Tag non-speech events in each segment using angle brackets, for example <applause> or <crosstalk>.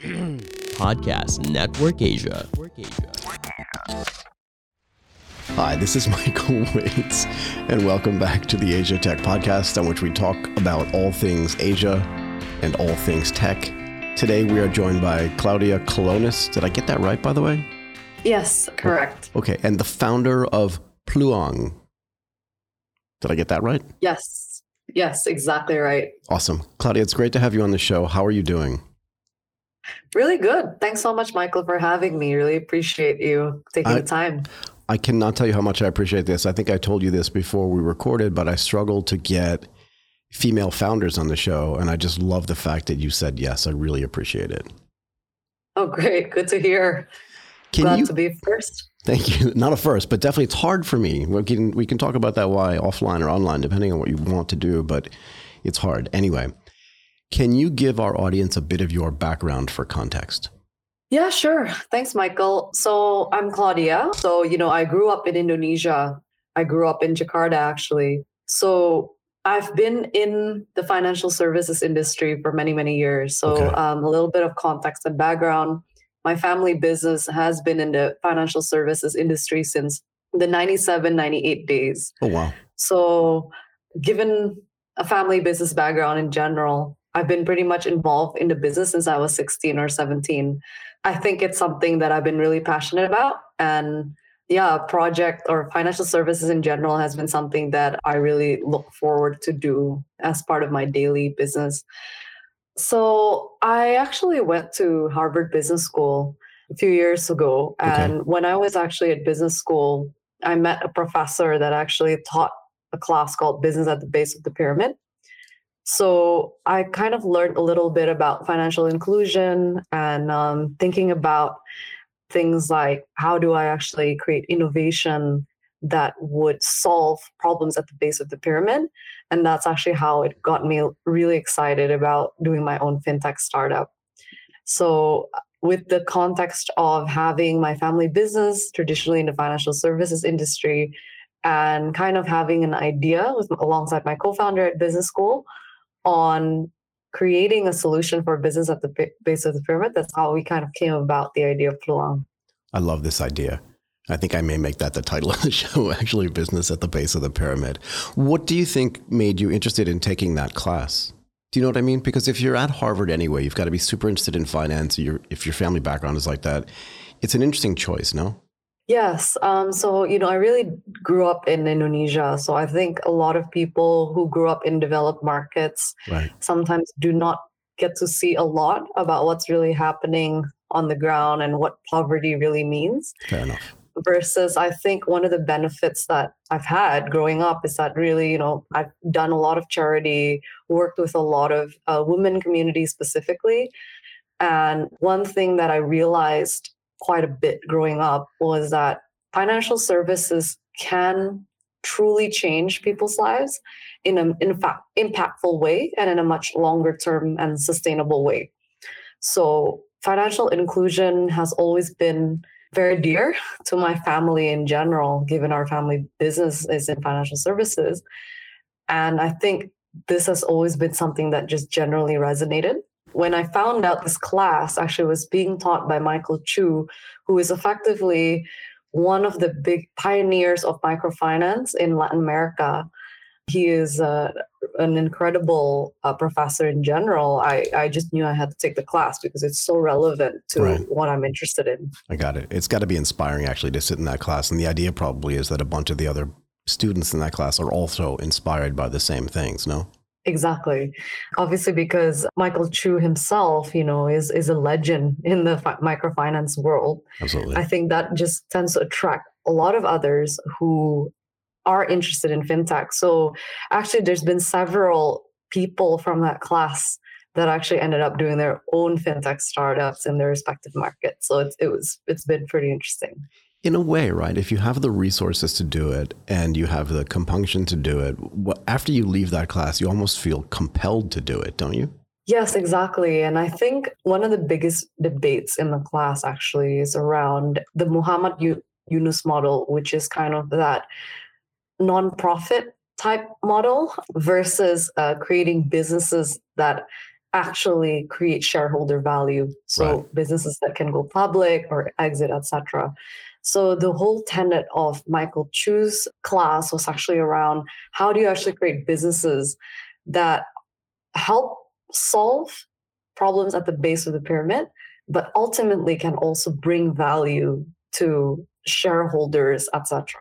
<clears throat> Podcast Network Asia. Hi, this is <laughs> Michael Waitze, and welcome back to the Asia Tech Podcast, on which we talk about all things Asia and all things tech. Today we are joined by Claudia Kolonas. Did I get that right, by the way? Yes, correct. Okay, and the founder of Pluang. Did I get that right? Yes, yes, exactly right. Awesome. Claudia, it's great to have you on the show. How are you doing? Really good. Thanks so much, Michael, for having me. Really appreciate you taking I, the time. I cannot tell you how much I appreciate this. I think I told you this before we recorded, but I struggled to get female founders on the show. And I just love the fact that you said yes. I really appreciate it. Oh, great. Good to hear. Can Glad you, to be first. Thank you. Not a first, but definitely it's hard for me. We can, we can talk about that why offline or online, depending on what you want to do, but it's hard. Anyway, can you give our audience a bit of your background for context? Yeah, sure. Thanks, Michael. So I'm Claudia. So, you know, I grew up in Indonesia. I grew up in Jakarta, actually. So I've been in the financial services industry for many, many years. So okay. um, a little bit of context and background. My family business has been in the financial services industry since the 97, 98 days. Oh, wow. So given a family business background in general, I've been pretty much involved in the business since I was 16 or 17. I think it's something that I've been really passionate about. And yeah, project or financial services in general has been something that I really look forward to do as part of my daily business. So I actually went to Harvard Business School a few years ago. And okay. when I was actually at business school, I met a professor that actually taught a class called Business at the Base of the Pyramid. So I kind of learned a little bit about financial inclusion and um, thinking about things like how do I actually create innovation that would solve problems at the base of the pyramid. And that's actually how it got me really excited about doing my own fintech startup. So, with the context of having my family business traditionally in the financial services industry and kind of having an idea with alongside my co-founder at business school on creating a solution for business at the base of the pyramid. That's how we kind of came about the idea of Pluang. I love this idea. I think I may make that the title of the <laughs> show, actually, Business at the Base of the Pyramid. What do you think made you interested in taking that class? Do you know what I mean? Because if you're at Harvard anyway, you've got to be super interested in finance. if your family background is like that, it's an interesting choice, no? Yes. Um, so, you know, I really grew up in Indonesia. So I think a lot of people who grew up in developed markets right. sometimes do not get to see a lot about what's really happening on the ground and what poverty really means. Fair enough. Versus, I think one of the benefits that I've had growing up is that really, you know, I've done a lot of charity, worked with a lot of uh, women communities specifically. And one thing that I realized quite a bit growing up was that financial services can truly change people's lives in a in fact impactful way and in a much longer term and sustainable way. So financial inclusion has always been very dear to my family in general, given our family business is in financial services. And I think this has always been something that just generally resonated when I found out this class actually was being taught by Michael Chu, who is effectively one of the big pioneers of microfinance in Latin America. He is uh, an incredible uh, professor in general. I, I just knew I had to take the class because it's so relevant to right. what I'm interested in. I got it. It's got to be inspiring actually to sit in that class. And the idea probably is that a bunch of the other students in that class are also inspired by the same things, no? Exactly. Obviously, because Michael Chu himself, you know, is is a legend in the fi- microfinance world. Absolutely. I think that just tends to attract a lot of others who are interested in fintech. So actually, there's been several people from that class that actually ended up doing their own fintech startups in their respective markets. So it's it was it's been pretty interesting in a way, right? If you have the resources to do it and you have the compunction to do it, after you leave that class, you almost feel compelled to do it, don't you? Yes, exactly. And I think one of the biggest debates in the class actually is around the Muhammad Yunus model, which is kind of that nonprofit type model versus uh, creating businesses that actually create shareholder value. So right. businesses that can go public or exit, etc. So the whole tenet of Michael Chu's class was actually around how do you actually create businesses that help solve problems at the base of the pyramid, but ultimately can also bring value to shareholders, etc.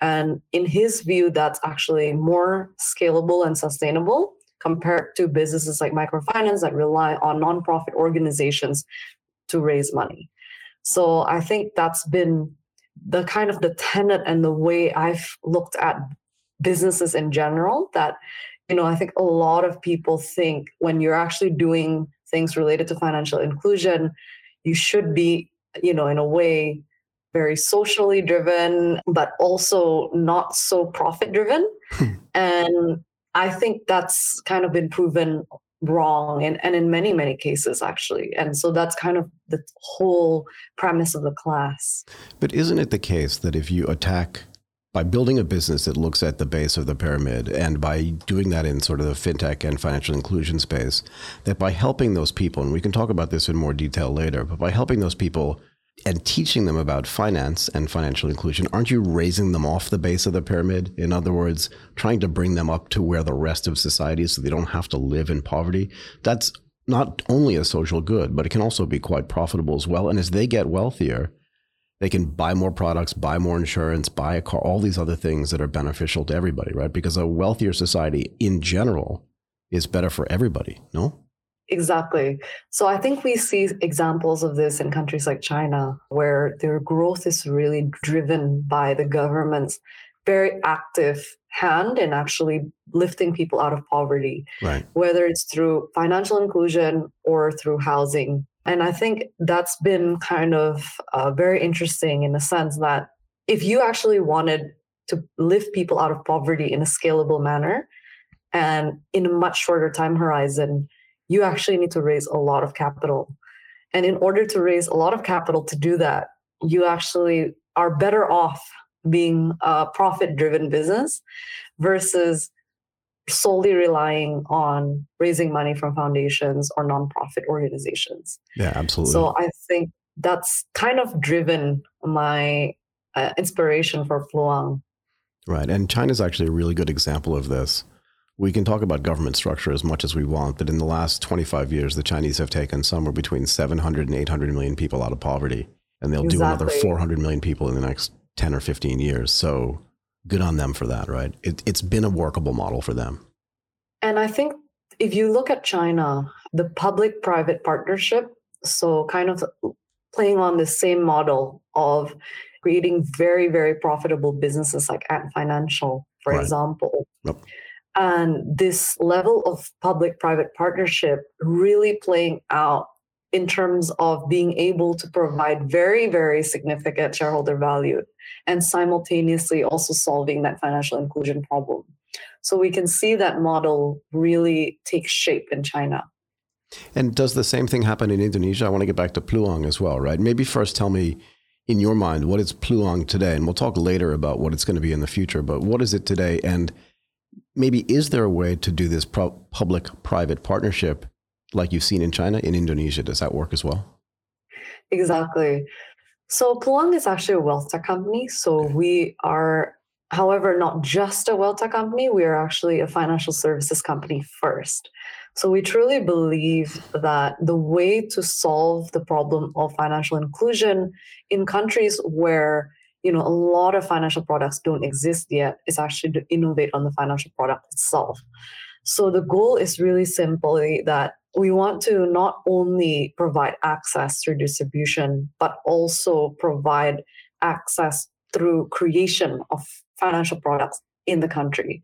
And in his view, that's actually more scalable and sustainable compared to businesses like microfinance that rely on nonprofit organizations to raise money. So I think that's been the kind of the tenet and the way I've looked at businesses in general that you know I think a lot of people think when you're actually doing things related to financial inclusion you should be you know in a way very socially driven but also not so profit driven hmm. and I think that's kind of been proven wrong and, and in many many cases actually. And so that's kind of the whole premise of the class. But isn't it the case that if you attack by building a business that looks at the base of the pyramid and by doing that in sort of the fintech and financial inclusion space that by helping those people and we can talk about this in more detail later but by helping those people and teaching them about finance and financial inclusion, aren't you raising them off the base of the pyramid? In other words, trying to bring them up to where the rest of society is so they don't have to live in poverty? That's not only a social good, but it can also be quite profitable as well. And as they get wealthier, they can buy more products, buy more insurance, buy a car, all these other things that are beneficial to everybody, right? Because a wealthier society in general is better for everybody, no? Exactly. So I think we see examples of this in countries like China, where their growth is really driven by the government's very active hand in actually lifting people out of poverty, right. whether it's through financial inclusion or through housing. And I think that's been kind of uh, very interesting in the sense that if you actually wanted to lift people out of poverty in a scalable manner and in a much shorter time horizon, you actually need to raise a lot of capital. And in order to raise a lot of capital to do that, you actually are better off being a profit driven business versus solely relying on raising money from foundations or nonprofit organizations. Yeah, absolutely. So I think that's kind of driven my uh, inspiration for Pluang. Right. And China's actually a really good example of this we can talk about government structure as much as we want, but in the last 25 years, the Chinese have taken somewhere between 700 and 800 million people out of poverty, and they'll exactly. do another 400 million people in the next 10 or 15 years. So good on them for that, right? It, it's been a workable model for them. And I think if you look at China, the public private partnership, so kind of playing on the same model of creating very, very profitable businesses like Ant Financial, for right. example. Yep and this level of public private partnership really playing out in terms of being able to provide very, very significant shareholder value and simultaneously also solving that financial inclusion problem. So we can see that model really take shape in China. And does the same thing happen in Indonesia? I want to get back to Pluang as well, right? Maybe first tell me in your mind what is Pluang today, and we'll talk later about what it's going to be in the future, but what is it today? And maybe is there a way to do this pro- public private partnership like you've seen in China, in Indonesia? Does that work as well? Exactly. So Pluang is actually a wealth tech company. So we are, however, not just a wealth tech company, we are actually a financial services company first. So we truly believe that the way to solve the problem of financial inclusion in countries where you know a lot of financial products don't exist yet is actually to innovate on the financial product itself. So the goal is really simply that we want to not only provide access through distribution but also provide access through creation of financial products in the country.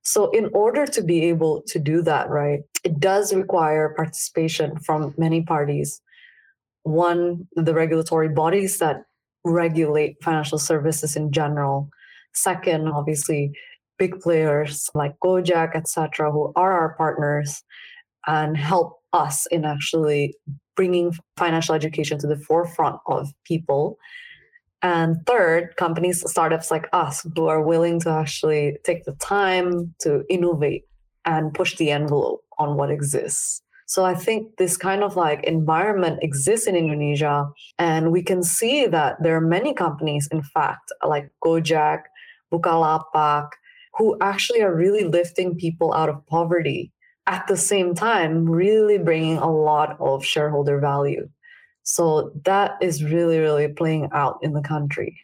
So in order to be able to do that right it does require participation from many parties. One the regulatory bodies that regulate financial services in general. Second, obviously, big players like Gojek, etc., who are our partners and help us in actually bringing financial education to the forefront of people. And third, companies, startups like us who are willing to actually take the time to innovate and push the envelope on what exists. So I think this kind of like environment exists in Indonesia. And we can see that there are many companies, in fact, like Gojek, Bukalapak, who actually are really lifting people out of poverty at the same time, really bringing a lot of shareholder value. So that is really, really playing out in the country.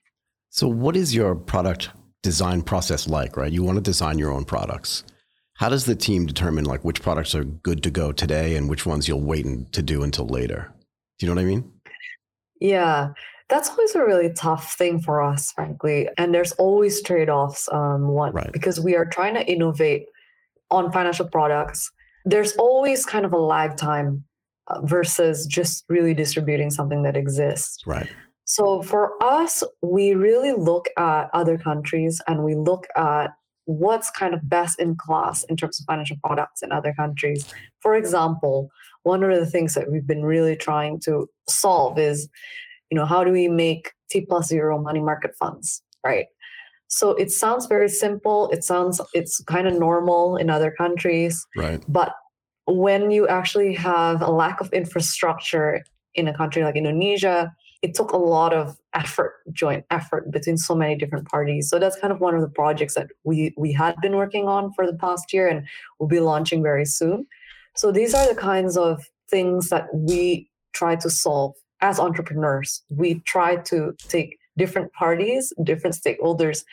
So, what is your product design process like, right? You want to design your own products. How does the team determine like which products are good to go today and which ones you'll wait to do until later? Do you know what I mean? Yeah, that's always a really tough thing for us, frankly. And there's always trade offs. Um, one right. because we are trying to innovate on financial products. There's always kind of a lag time uh, versus just really distributing something that exists. Right. So for us, we really look at other countries and we look at what's kind of best in class in terms of financial products in other countries. For example, one of the things that we've been really trying to solve is, you know, how do we make T plus zero money market funds, right? So it sounds very simple. It sounds it's kind of normal in other countries. Right. But when you actually have a lack of infrastructure in a country like Indonesia, it took a lot of effort, joint effort between so many different parties. So that's kind of one of the projects that we we had been working on for the past year and we'll be launching very soon. So these are the kinds of things that we try to solve as entrepreneurs. We try to take different parties, different stakeholders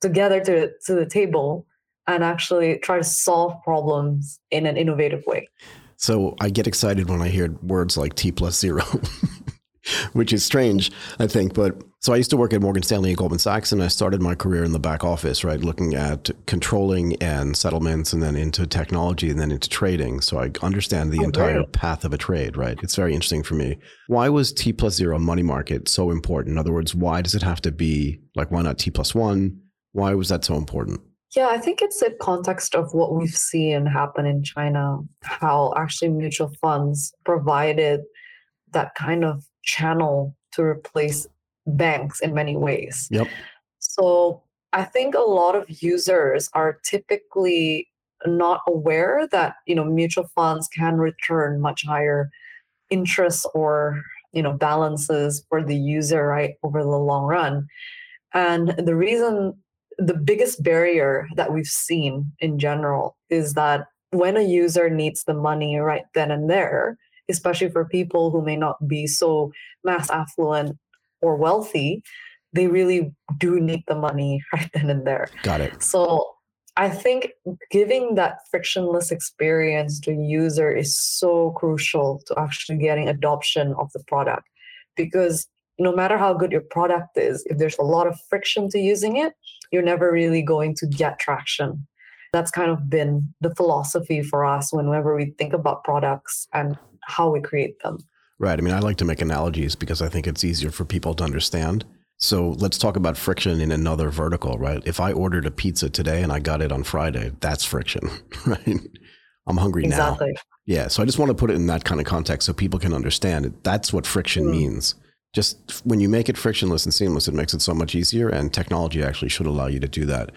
together to, to the table and actually try to solve problems in an innovative way. So I get excited when I hear words like T plus zero. <laughs> <laughs> which is strange, I think. But so I used to work at Morgan Stanley and Goldman Sachs, and I started my career in the back office, right, looking at controlling and settlements, and then into technology, and then into trading. So I understand the oh, entire path of a trade, right? It's very interesting for me. Why was T plus zero money market so important? In other words, why does it have to be like, why not T plus one? Why was that so important? Yeah, I think it's a context of what we've seen happen in China, how actually mutual funds provided that kind of channel to replace banks in many ways. Yep. So I think a lot of users are typically not aware that you know mutual funds can return much higher interest or you know balances for the user right over the long run and the reason the biggest barrier that we've seen in general is that when a user needs the money right then and there especially for people who may not be so mass affluent or wealthy, they really do need the money <laughs> right then and there. Got it. So I think giving that frictionless experience to a user is so crucial to actually getting adoption of the product because no matter how good your product is, if there's a lot of friction to using it, you're never really going to get traction. That's kind of been the philosophy for us whenever we think about products and how we create them. Right. I mean, I like to make analogies because I think it's easier for people to understand. So let's talk about friction in another vertical, right? If I ordered a pizza today and I got it on Friday, that's friction, <laughs> right? I'm hungry exactly. now. Yeah. So I just want to put it in that kind of context so people can understand it. That's what friction mm. means. Just when you make it frictionless and seamless, it makes it so much easier. And technology actually should allow you to do that.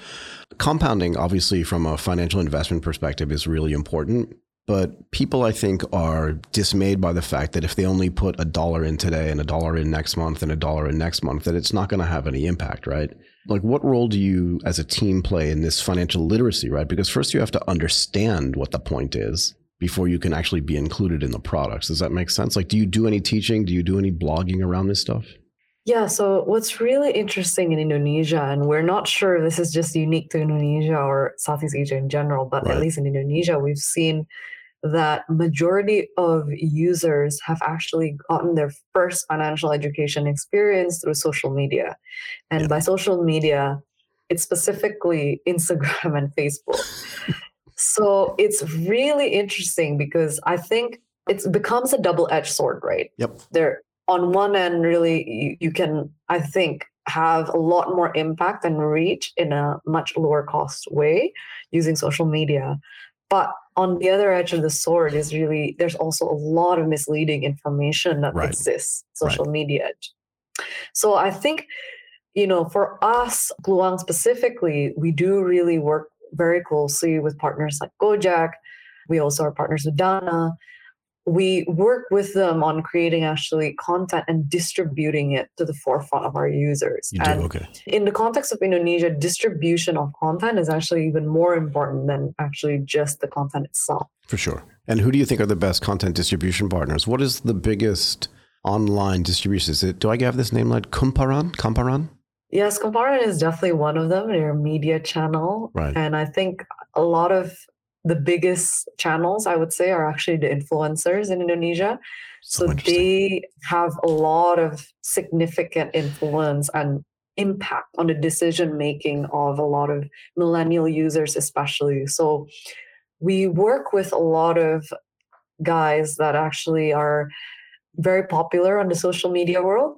Compounding, obviously, from a financial investment perspective, is really important. But people, I think, are dismayed by the fact that if they only put a dollar in today and a dollar in next month and a dollar in next month, that it's not going to have any impact, right? Like, what role do you as a team play in this financial literacy, right? Because first you have to understand what the point is before you can actually be included in the products. Does that make sense? Like, do you do any teaching? Do you do any blogging around this stuff? Yeah, so what's really interesting in Indonesia, and we're not sure this is just unique to Indonesia or Southeast Asia in general, but right. at least in Indonesia, we've seen that majority of users have actually gotten their first financial education experience through social media. And yeah. by social media it's specifically <laughs> instagram and facebook. So it's really interesting because i think it becomes a double-edged sword right? Yep. There on one end really you, you can i think have a lot more impact and reach in a much lower cost way using social media. But on the other edge of the sword is really there's also a lot of misleading information that right. exists social right. media so i think you know for us Pluang specifically we do really work very closely with partners like gojek We also are partners with Dana. We work with them on creating actually content and distributing it to the forefront of our users. You do, and okay. in the context of Indonesia, distribution of content is actually even more important than actually just the content itself. For sure. And who do you think are the best content distribution partners? What is the biggest online distribution? Is it, do I have this name like Kumparan? Kumparan? Yes, Kumparan is definitely one of them. They're a media channel. Right. And I think a lot of the biggest channels, I would say, are actually the influencers in Indonesia. So So, they have a lot of significant influence and impact on the decision making of a lot of millennial users, especially. So we work with a lot of guys that actually are very popular on the social media world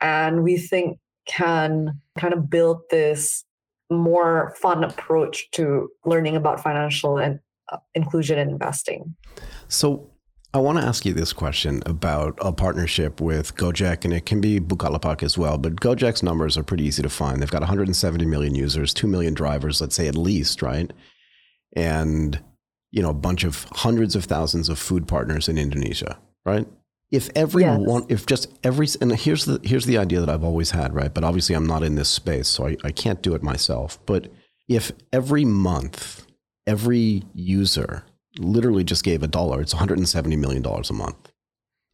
and we think can kind of build this more fun approach to learning about financial and uh, inclusion and investing. So I want to ask you this question about a partnership with Gojek, and it can be Bukalapak as well. But Gojek's numbers are pretty easy to find. They've got 170 million users, 2 million drivers, let's say at least, right? And, you know, a bunch of hundreds of thousands of food partners in Indonesia, right? If every Yes. one, if just every, and here's the, here's the idea that I've always had, right? But obviously I'm not in this space, so I, I can't do it myself. But if every month, every user literally just gave a dollar, it's $170 million a month.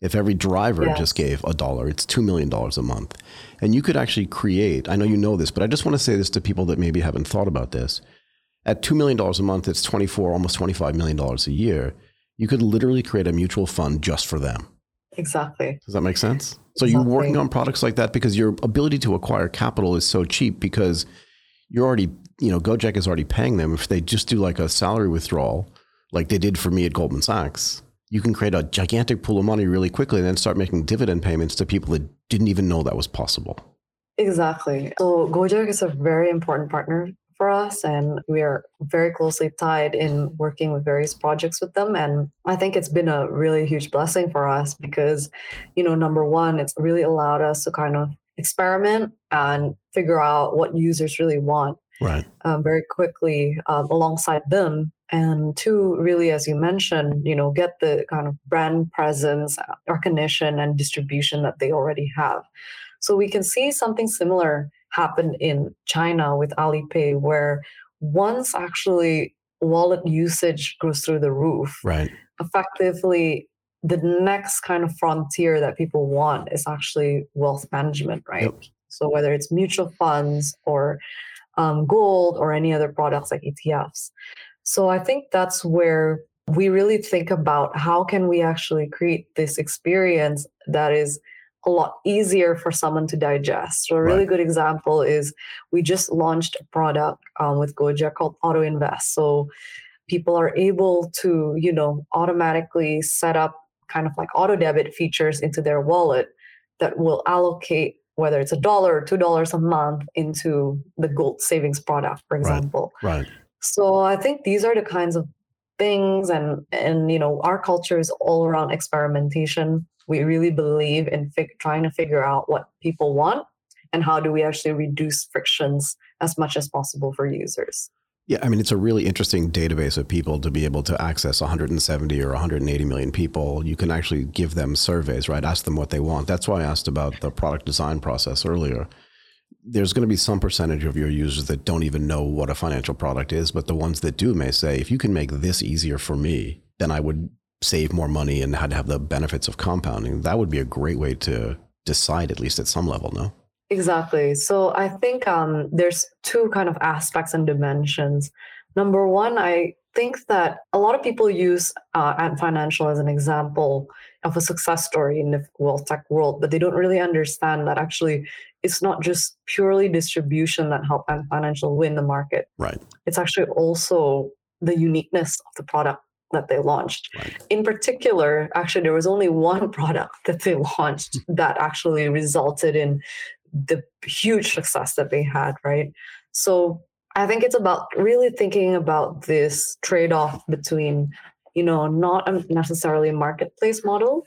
If every driver Yes. just gave a dollar, it's $2 million a month. And you could actually create, I know you know this, but I just want to say this to people that maybe haven't thought about this. At $2 million a month, it's 24, almost $25 million a year. You could literally create a mutual fund just for them. Exactly. Does that make sense? So you're working on products like that because your ability to acquire capital is so cheap because you're already, you know, Gojek is already paying them. If they just do like a salary withdrawal, like they did for me at Goldman Sachs, you can create a gigantic pool of money really quickly and then start making dividend payments to people that didn't even know that was possible. Exactly. So Gojek is a very important partner for us, and we are very closely tied in working with various projects with them. And I think it's been a really huge blessing for us because, you know, number one, it's really allowed us to kind of experiment and figure out what users really want Right. um, very quickly um, alongside them and two really as you mentioned you know get the kind of brand presence uh, recognition and distribution that they already have so we can see something similar happen in china with alipay where once actually wallet usage goes through the roof Right. effectively the next kind of frontier that people want is actually wealth management right Yep. so whether it's mutual funds or um, gold or any other products like etfs so i think that's where we really think about how can we actually create this experience that is a lot easier for someone to digest. So a really Right. good example is we just launched a product um, with Goja called Auto Invest. So people are able to, you know, automatically set up kind of like auto debit features into their wallet that will allocate whether it's a dollar or two dollars a month into the gold savings product, for example. Right. example. Right. So I think these are the kinds of things and and you know our culture is all around experimentation. We really believe in fig- trying to figure out what people want and how do we actually reduce frictions as much as possible for users. Yeah, I mean, it's a really interesting database of people to be able to access 170 or 180 million people. You can actually give them surveys, right? Ask them what they want. That's why I asked about the product design process earlier. There's going to be some percentage of your users that don't even know what a financial product is, but the ones that do may say, if you can make this easier for me, then I would save more money and had have the benefits of compounding. That would be a great way to decide, at least at some level, no? Exactly. So I think um, there's two kind of aspects and dimensions. Number one, I think that a lot of people use uh, Ant Financial as an example of a success story in the wealth tech world, but they don't really understand that actually it's not just purely distribution that helped Ant Financial win the market. Right. It's actually also the uniqueness of the product that they launched. Right. In particular, actually, there was only one <laughs> product that they launched that actually resulted in the huge success that they had, right? So I think it's about really thinking about this trade off between, you know, not a necessarily a marketplace model,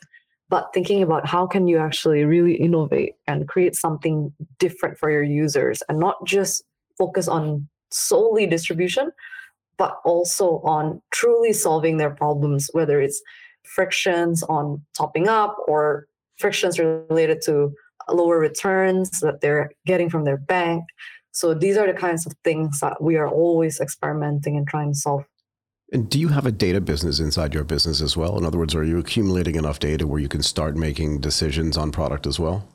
but thinking about how can you actually really innovate and create something different for your users and not just focus on solely distribution, but also on truly solving their problems, whether it's frictions on topping up or frictions related to lower returns that they're getting from their bank. So these are the kinds of things that we are always experimenting and trying to solve. And do you have a data business inside your business as well? In other words, are you accumulating enough data where you can start making decisions on product as well?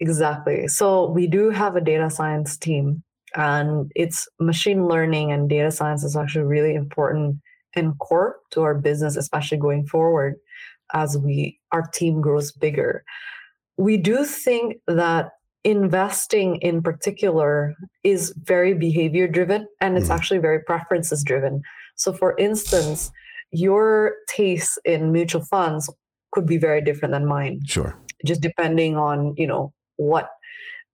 Exactly. So we do have a data science team, and it's machine learning and data science is actually really important and core to our business, especially going forward as we our team grows bigger. We do think that investing in particular is very behavior driven and it's mm. actually very preferences driven. So for instance, your taste in mutual funds could be very different than mine. Sure. Just depending on, you know, what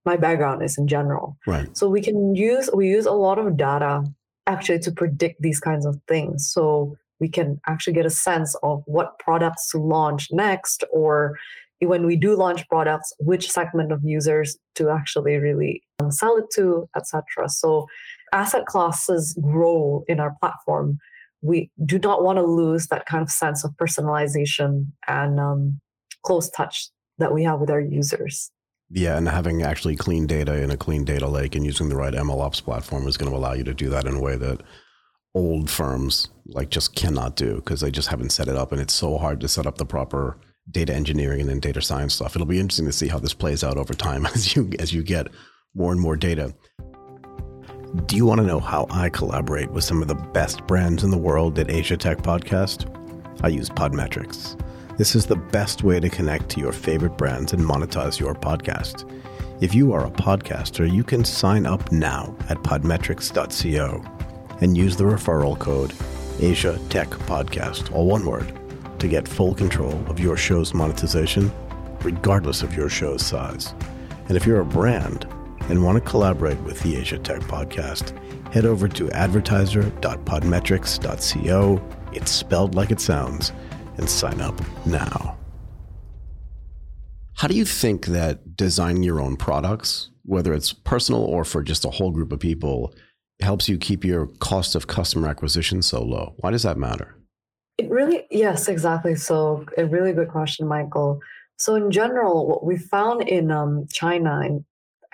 my background is in general. Right. So we can use we use a lot of data actually to predict these kinds of things. So we can actually get a sense of what products to launch next or when we do launch products which segment of users to actually really um, sell it to etc so asset classes grow in our platform we do not want to lose that kind of sense of personalization and um, close touch that we have with our users yeah, and having actually clean data in a clean data lake and using the right MLOps platform is going to allow you to do that in a way that old firms like just cannot do because they just haven't set it up and it's so hard to set up the proper data engineering and then data science stuff. It'll be interesting to see how this plays out over time <laughs> as you as you get more and more data. Do you want to know how I collaborate with some of the best brands in the world at Asia Tech Podcast? I use Podmetrics. This is the best way to connect to your favorite brands and monetize your podcast. If you are a podcaster, you can sign up now at podmetrics.co and use the referral code Asia Tech Podcast, all one word, to get full control of your show's monetization, regardless of your show's size. And if you're a brand and want to collaborate with the Asia Tech Podcast, head over to advertiser.podmetrics.co. It's spelled like it sounds and sign up now. How do you think that designing your own products, whether it's personal or for just a whole group of people, helps you keep your cost of customer acquisition so low? Why does that matter? It really, yes, exactly. So, a really good question, Michael. So, in general, what we found in um, China, and,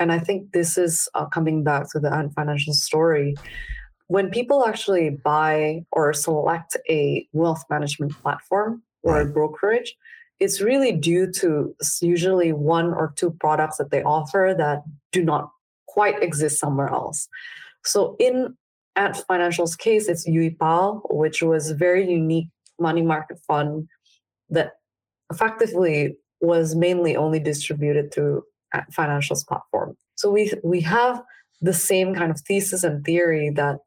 and I think this is uh, coming back to the Ant Financial story, when people actually buy or select a wealth management platform or right. a brokerage, it's really due to usually one or two products that they offer that do not quite exist somewhere else. So in Ant Financial's case, it's Yu'e Bao, which was a very unique money market fund that effectively was mainly only distributed through Financial's platform. So we we have the same kind of thesis and theory that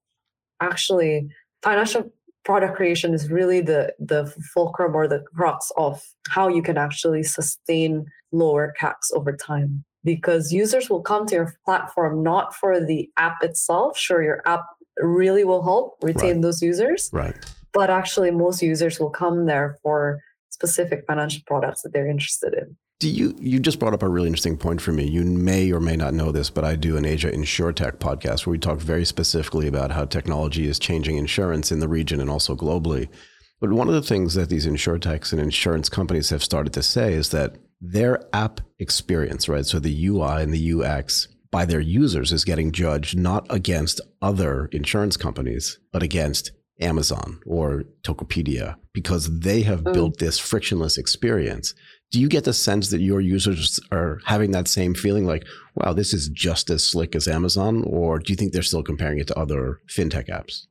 actually financial product creation is really the the fulcrum or the crux of how you can actually sustain lower CACs over time. Because users will come to your platform not for the app itself. Sure, your app really will help retain right. those users. Right. But actually most users will come there for specific financial products that they're interested in. Do you you just brought up a really interesting point for me. You may or may not know this, but I do an Asia InsurTech podcast where we talk very specifically about how technology is changing insurance in the region and also globally. But one of the things that these insurtechs and insurance companies have started to say is that their app experience, right? So the UI and the UX by their users is getting judged not against other insurance companies, but against Amazon or Tokopedia because they have mm. built this frictionless experience do you get the sense that your users are having that same feeling like, wow, this is just as slick as Amazon? Or do you think they're still comparing it to other fintech apps?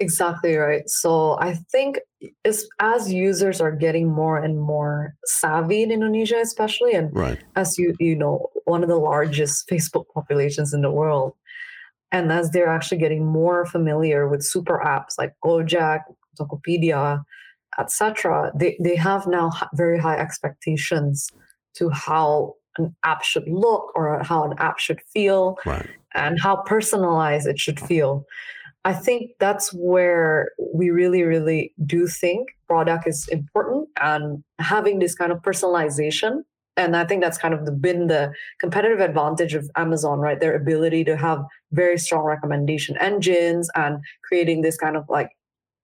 Exactly right. So I think as, as users are getting more and more savvy in Indonesia, especially, and right. as you you know, one of the largest <laughs> Facebook populations in the world, and as they're actually getting more familiar with super apps like Gojek, Tokopedia, etc they, they have now very high expectations to how an app should look or how an app should feel right. and how personalized it should feel i think that's where we really really do think product is important and having this kind of personalization and I think that's kind of the, been the competitive advantage of Amazon, right? Their ability to have very strong recommendation engines and creating this kind of like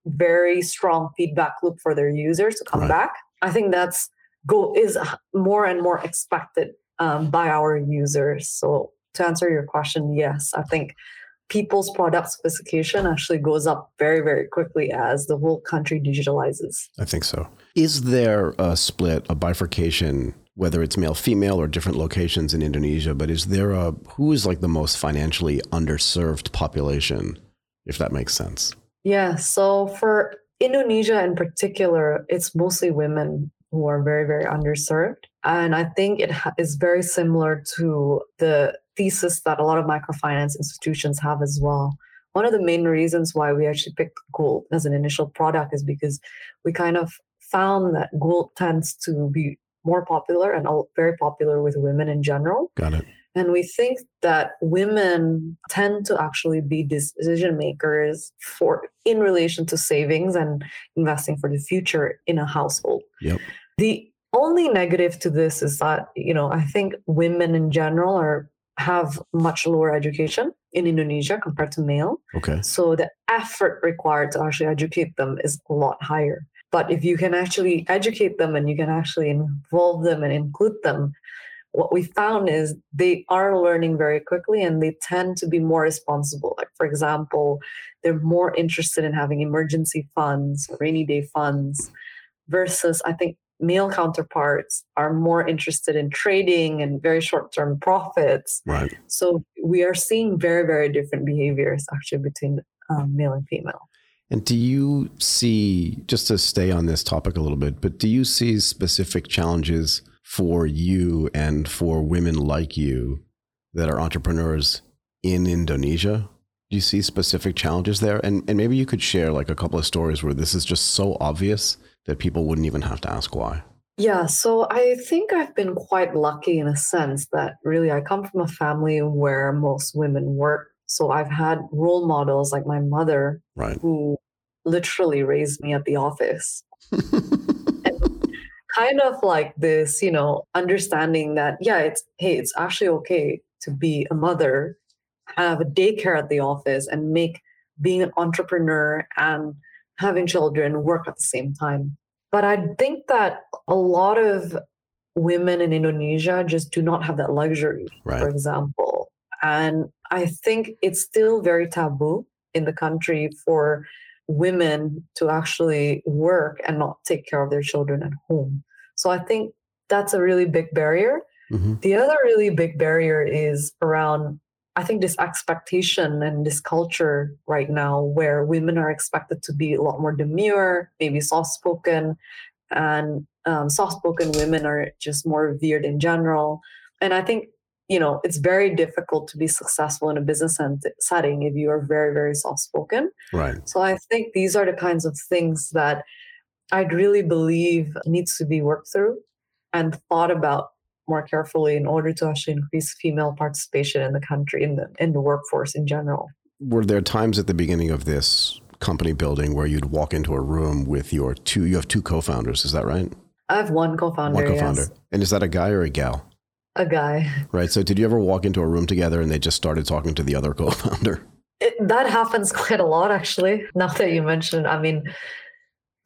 very strong feedback loop for their users to come right. back. I think that's go is more and more expected um, by our users. So to answer your question, yes, I think people's product sophistication actually goes up very, very quickly as the whole country digitalizes. I think so. Is there a split, a bifurcation, whether it's male, female, or different locations in Indonesia? But is there a who is like the most financially underserved population, if that makes sense? Yeah. So for Indonesia in particular, it's mostly women who are very, very underserved. And I think it ha- is very similar to the thesis that a lot of microfinance institutions have as well. One of the main reasons why we actually picked gold as an initial product is because we kind of found that gold tends to be more popular and very popular with women in general. Got it. And we think that women tend to actually be decision makers for in relation to savings and investing for the future in a household. Yep. The only negative to this is that, you know, I think women in general are have much lower education in Indonesia compared to male. Okay. So the effort required to actually educate them is a lot higher. But if you can actually educate them and you can actually involve them and include them, what we found is they are learning very quickly and they tend to be more responsible. Like, for example, they're more interested in having emergency funds, rainy day funds, versus I think male counterparts are more interested in trading and very short term profits. Right. So we are seeing very, very different behaviors actually between um, male and female. And do you see, just to stay on this topic a little bit, but do you see specific challenges for you and for women like you that are entrepreneurs in Indonesia? Do you see specific challenges there? And, and maybe you could share like a couple of stories where this is just so obvious that people wouldn't even have to ask why? Yeah, so I think I've been quite lucky in a sense that really I come from a family where most women work. So I've had role models like my mother, right. who literally raised me at the office. <laughs> kind of like this, you know, understanding that, yeah, it's, hey, it's actually okay to be a mother, have a daycare at the office, and make being an entrepreneur and having children work at the same time. But I think that a lot of women in Indonesia just do not have that luxury, right. for example. And I think it's still very taboo in the country for women to actually work and not take care of their children at home. So I think that's a really big barrier. Mm-hmm. The other really big barrier is around I think this expectation and this culture right now where women are expected to be a lot more demure, maybe soft spoken, and um, soft spoken women are just more revered in general. And I think, you know, it's very difficult to be successful in a business setting if you are very, very soft spoken. Right. So I think these are the kinds of things that I'd really believe needs to be worked through and thought about more carefully in order to actually increase female participation in the country in the in the workforce in general. Were there times at the beginning of this company building where you'd walk into a room with your two you have two co-founders, is that right? I have one co-founder. One co-founder. Yes. And is that a guy or a gal? A guy. Right. So did you ever walk into a room together and they just started talking to the other <laughs> co-founder? That happens quite a lot actually. Now that you mentioned, I mean,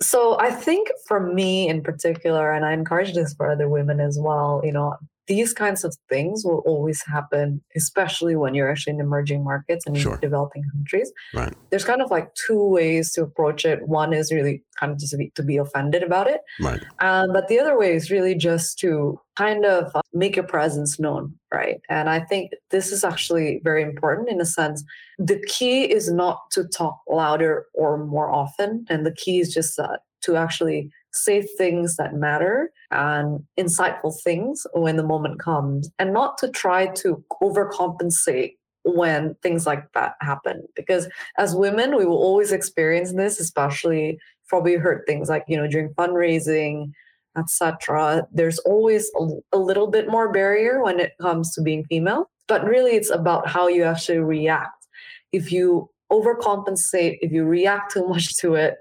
so I think for me in particular, and I encourage this for other women as well, you know, these kinds of things will always happen, especially when you're actually in emerging markets and sure. developing countries. Right. There's kind of like two ways to approach it. One is really kind of just to be, to be offended about it. Right. Um, but the other way is really just to kind of uh, make your presence known. Right. And I think this is actually very important in a sense. The key is not to talk louder or more often. And the key is just uh, to actually say things that matter and insightful things when the moment comes and not to try to overcompensate when things like that happen. Because as women we will always experience this especially probably heard things like you know during fundraising etc there's always a, a little bit more barrier when it comes to being female but really it's about how you actually react. If you overcompensate if you react too <laughs> much to it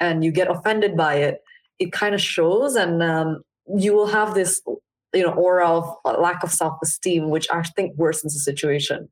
and you get offended by it it kind of shows and um, you will have this you know aura of lack of self-esteem which i think worsens the situation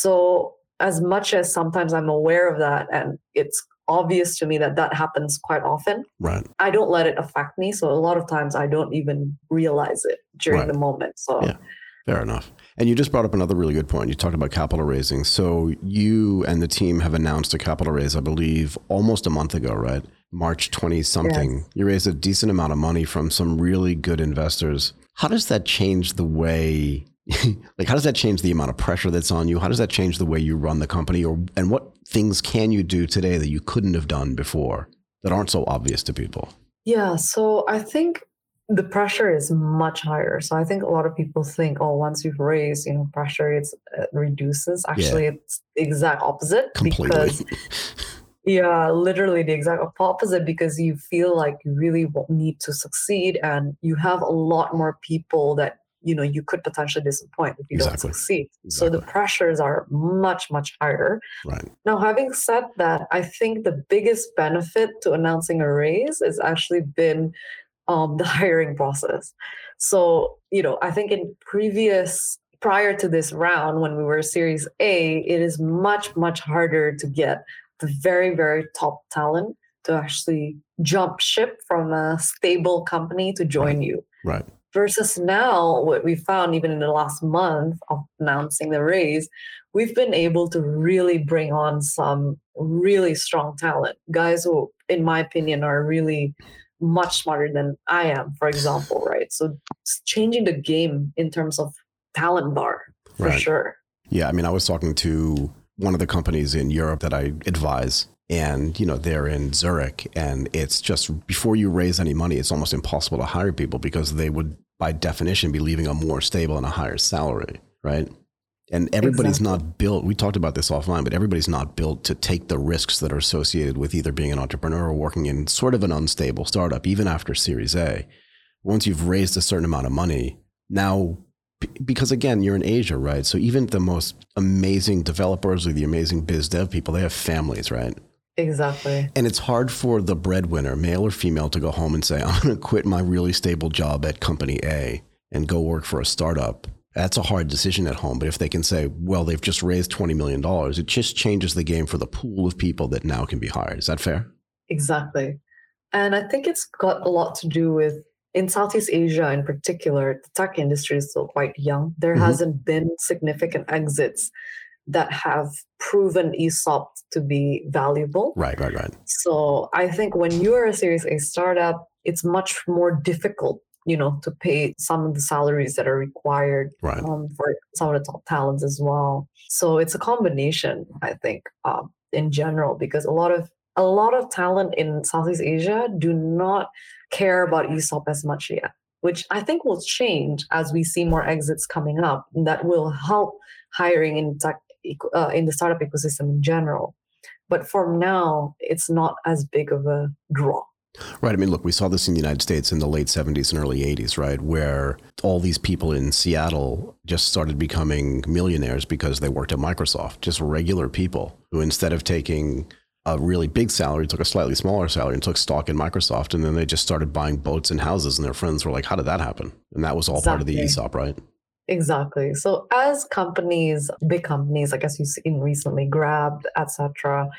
so as much as sometimes i'm aware of that and it's obvious to me that that happens quite often right i don't let it affect me so a lot of times i don't even realize it during Right. the moment so Yeah. Fair enough. And you just brought up another really good point. You talked about capital raising. So you and the team have announced a capital raise, I believe, almost a month ago, right? March 20 something. You raised a decent amount of money from some really good investors. How does that change the way <laughs> like how does that change the amount of pressure that's on you? How does that change the way you run the company or and what things can you do today that you couldn't have done before that aren't so obvious to people? Yeah, so I think the pressure is much higher. So I think a lot of people think, oh, once you've raised, you know, pressure it's uh, reduces. Actually, it's the exact opposite Completely. because yeah, literally the exact opposite because you feel like you really need to succeed and you have a lot more people that you know you could potentially disappoint if you Exactly. don't succeed. So the pressures are much much higher. right. Now, having said that, I think the biggest benefit to announcing a raise has actually been um, <laughs> the hiring process. So, you know, I think in previous, prior to this round, when we were Series A, it is much, much harder to get the very, very top talent to actually jump ship from a stable company to join you Right. versus now what we found even in the last month of announcing the raise we've been able to really bring on some really strong talent guys who in my opinion are really much smarter than i am for example right so it's changing the game in terms of talent bar for Right. sure Yeah, I mean, I was talking to one of the companies in Europe that I advise, and you know, they're in Zurich, and it's just before you raise any money, it's almost impossible to hire people because they would, by definition, be leaving a more stable and a higher salary, right? And everybody's Exactly. not built. We talked about this offline, but everybody's not built to take the risks that are associated with either being an entrepreneur or working in sort of an unstable startup, even after Series A. Once you've raised a certain amount of money, now because again you're in asia right so even the most amazing developers or the amazing biz dev people they have families right exactly and it's hard for the breadwinner male or female to go home and say i'm going to quit my really stable job at company a and go work for a startup that's a hard decision at home but if they can say well they've just raised $20 million it just changes the game for the pool of people that now can be hired is that fair Exactly. And I think it's got a lot to do with in Southeast Asia in particular, the tech industry is still quite young. There Mhm. hasn't been significant exits that have proven ESOP to be valuable. right right right So I think when you are a Series A startup, it's much more difficult, you know, to pay some of the salaries that are required right um, for some of the top talents as well. So it's a combination, I think, um, in general, because a lot of a lot of talent in Southeast Asia do not care about ESOP as much yet, which I think will change as we see more exits coming up. And that will help hiring in tech uh, in the startup ecosystem in general. But for now, it's not as big of a draw. Right. I mean, look, we saw this in the United States in the late 70s and early 80s, right? Where all these people in Seattle just started becoming millionaires because they worked at Microsoft, just regular people who instead of taking a really big salary, took a slightly smaller salary and took stock in Microsoft. And then they just started buying boats and houses. And their friends were like, how did that happen? And that was all part of the ESOP, right? Exactly. So as companies, big companies, I guess you've seen recently, Grab, etc.,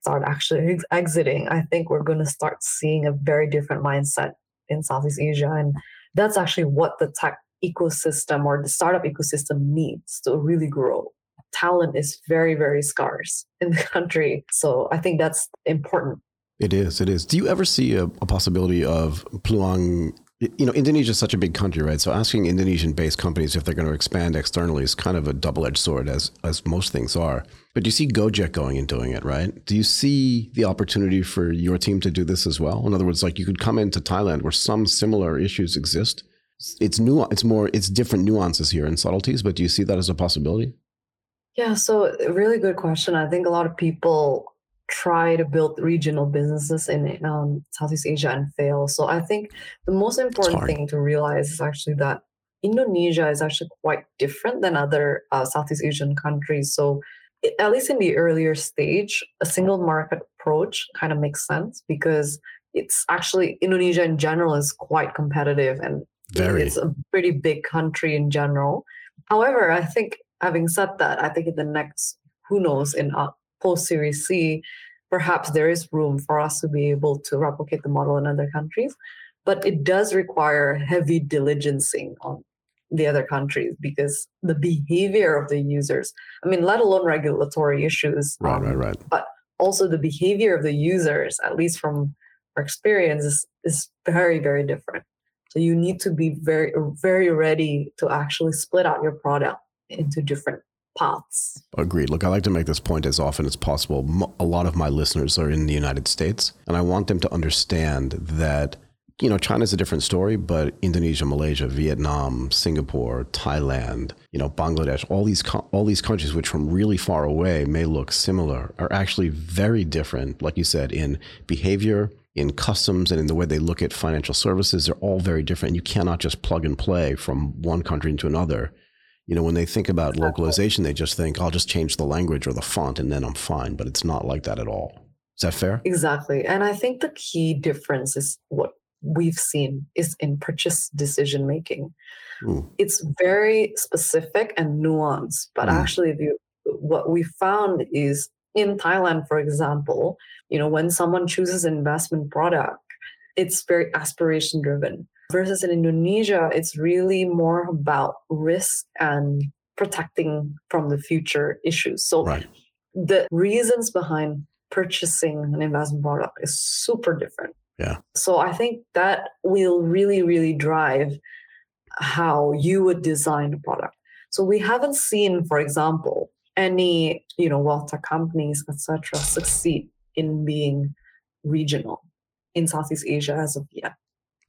start actually ex- exiting, I think we're going to start seeing a very different mindset in Southeast Asia, and that's actually what the tech ecosystem or the startup ecosystem needs to really grow. Talent is very, very scarce <laughs> in the country, so I think that's important. It is. It is. Do you ever see a, a possibility of Pluang? You know, Indonesia is such a big country, right? So asking Indonesian-based companies if they're going to expand externally is kind of a double-edged sword, as as most things are. But you see Gojek going and doing it, right? Do you see the opportunity for your team to do this as well? In other words, like you could come into Thailand where some similar issues exist. It's new. It's more. It's different nuances here and subtleties. But do you see that as a possibility? Yeah, so really good question. I think a lot of people try to build regional businesses in um, Southeast Asia and fail. So I think the most important thing to realize is actually that Indonesia is actually quite different than other uh, Southeast Asian countries. So i- at least in the earlier stage, a single market approach kind of makes sense because it's actually Indonesia in general is quite competitive and Very. It's a pretty big country in general. However, I think having said that, I think in the next, who knows, in uh, post Series C, perhaps there is room for us to be able to replicate the model in other countries. But it does require heavy diligencing on the other countries because the behavior of the users, I mean, let alone regulatory issues. Right, um, right, right. But also the behavior of the users, at least from our experience, is, is very, very different. So you need to be very, very ready to actually split out your product into different paths. Agreed. Look, I like to make this point as often as possible. A lot of my listeners are in the United States, and I want them to understand that, you know, China's a different story, but Indonesia, Malaysia, Vietnam, Singapore, Thailand, you know, Bangladesh, all these all these countries which from really far away may look similar are actually very different, like you said, in behavior, in customs, and in the way they look at financial services. They're all very different. You cannot just plug and play from one country into another you know, when they think about localization, they just think, I'll just change the language or the font and then I'm fine. But it's not like that at all. Is that fair? Exactly. And I think the key difference is what we've seen is in purchase decision making. Ooh. It's very specific and nuanced, but Mm. actually if you what we found is in Thailand, for example, you know, when someone chooses an investment product, it's very aspiration driven. Versus in Indonesia, it's really more about risk and protecting from the future issues. So Right. the reasons behind purchasing an investment product is super different. Yeah. So I think that will really, really drive how you would design a product. So we haven't seen, for example, any you know wealth tech companies, etc., succeed in being regional in Southeast Asia as of yet.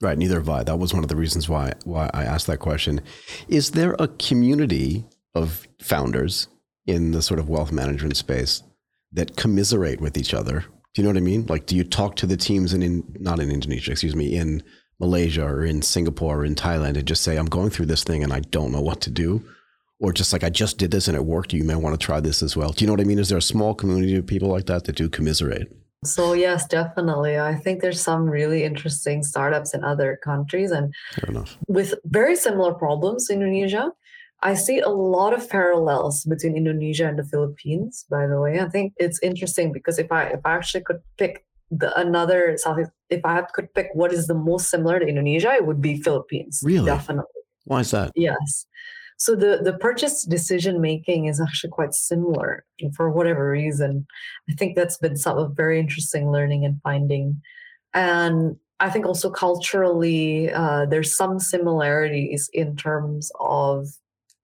Right. Neither have I. That was one of the reasons why why I asked that question. Is there a community of founders in the sort of wealth management space that commiserate with each other? Do you know what I mean? Like, do you talk to the teams in, in not in Indonesia, excuse me, in Malaysia or in Singapore or in Thailand and just say, I'm going through this thing and I don't know what to do? Or just like, I just did this and it worked. You may want to try this as well. Do you know what I mean? Is there a small community of people like that that do commiserate? So yes, definitely. I think there's some really interesting startups in other countries and with very similar problems in Indonesia. I see a lot of parallels between Indonesia and the Philippines, by the way. I think it's interesting because if I if I actually could pick the another Southeast if I could pick what is the most similar to Indonesia, it would be Philippines. Really? Definitely. Why is that? Yes. So the the purchase decision making is actually quite similar for whatever reason. I think that's been some of very interesting learning and finding, and I think also culturally uh, there's some similarities in terms of,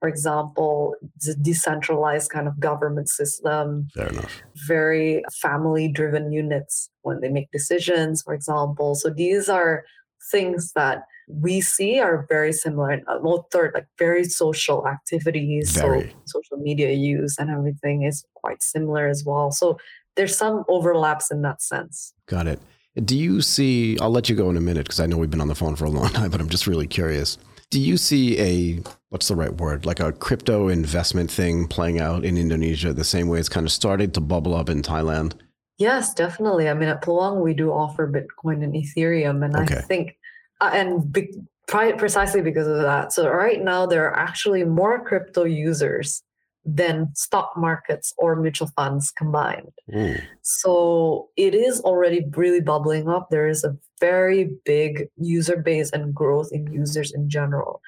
for example, the decentralized kind of government system, Fair enough. very family driven units when they make decisions, for example. So these are things that we see are very similar. And uh, well, third, like very social activities, Very. so social media use and everything is quite similar as well. So there's some overlaps in that sense. Got it. Do you see? I'll let you go in a minute because I know we've been on the phone for a long time, but I'm just really curious. Do you see a what's the right word? Like a crypto investment thing playing out in Indonesia the same way it's kind of started to bubble up in Thailand? Yes, definitely. I mean, at Pluang, we do offer Bitcoin and Ethereum, and Okay. I think, Uh, and be, pri- precisely because of that. So right now, there are actually more crypto users than stock markets or mutual funds combined. Ooh, So it is already really bubbling up. There is a very big user base and growth in users in general.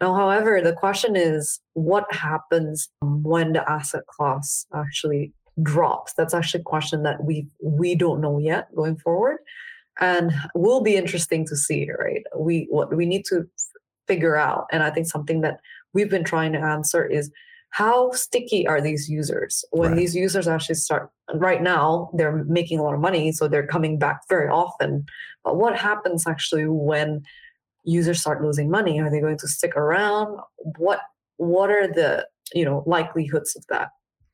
Now, however, the question is what happens when the asset class actually drops? That's actually a question that we we don't know yet going forward. And will be interesting to see, right? We what we need to figure out, and I think something that we've been trying to answer is how sticky are these users? When Right. these users actually start right now they're making a lot of money so they're coming back very often. But what happens actually when users start losing money? Are they going to stick around? What what are the you know likelihoods of that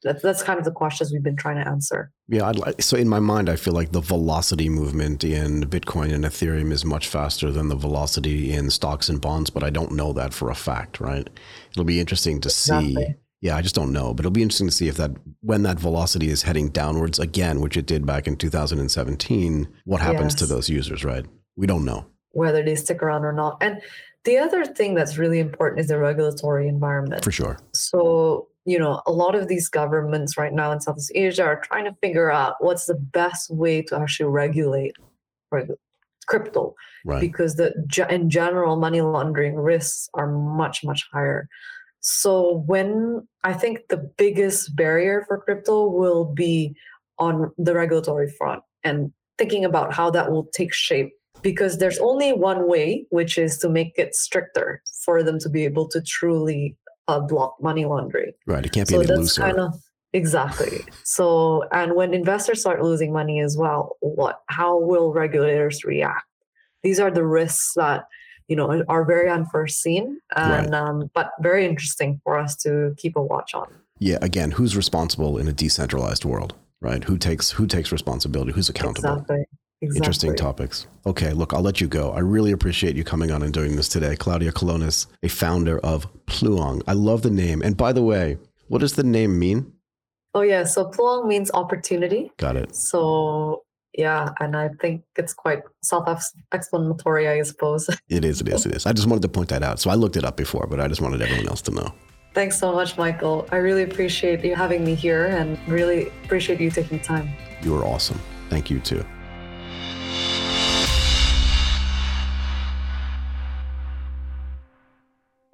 that's, that's kind of the questions we've been trying to answer yeah. I'd like, so in my mind, I feel like the velocity movement in Bitcoin and Ethereum is much faster than the velocity in stocks and bonds, but I don't know that for a fact. Right? It'll be interesting to see. Yeah, I just don't know, but it'll be interesting to see if that when that velocity is heading downwards again, which it did back in 2017, what happens to those users, right? We don't know. whether they stick around or not. And the other thing that's really important is the regulatory environment. For sure. So, you know, a lot of these governments right now in Southeast Asia are trying to figure out what's the best way to actually regulate crypto Right. because the in general money laundering risks are much much higher. So when I think the biggest barrier for crypto will be on the regulatory front and thinking about how that will take shape because there's only one way which is to make it stricter for them to be able to truly uh, block money laundering Right. It can't be so any that's looser. kind of exactly so and when investors start losing money as well what how will regulators react these are the risks that you know are very unforeseen and um, but very interesting for us to keep a watch on yeah. Again, who's responsible in a decentralized world? Right. Who takes who takes responsibility? Who's accountable? exactly exactly Interesting topics. Okay, look, I'll let you go. I really appreciate you coming on and doing this today. Claudia Kolonas, a founder of Pluang. I love the name. And by the way, what does the name mean? oh yeah so pluang means opportunity Got it. so yeah and i think it's quite self-explanatory i suppose <laughs> It is, it is, it is. I just wanted to point that out. So I looked it up before, but I just wanted everyone else to know. Thanks so much, Michael. I really appreciate you having me here and really appreciate you taking time. You are awesome. Thank you too.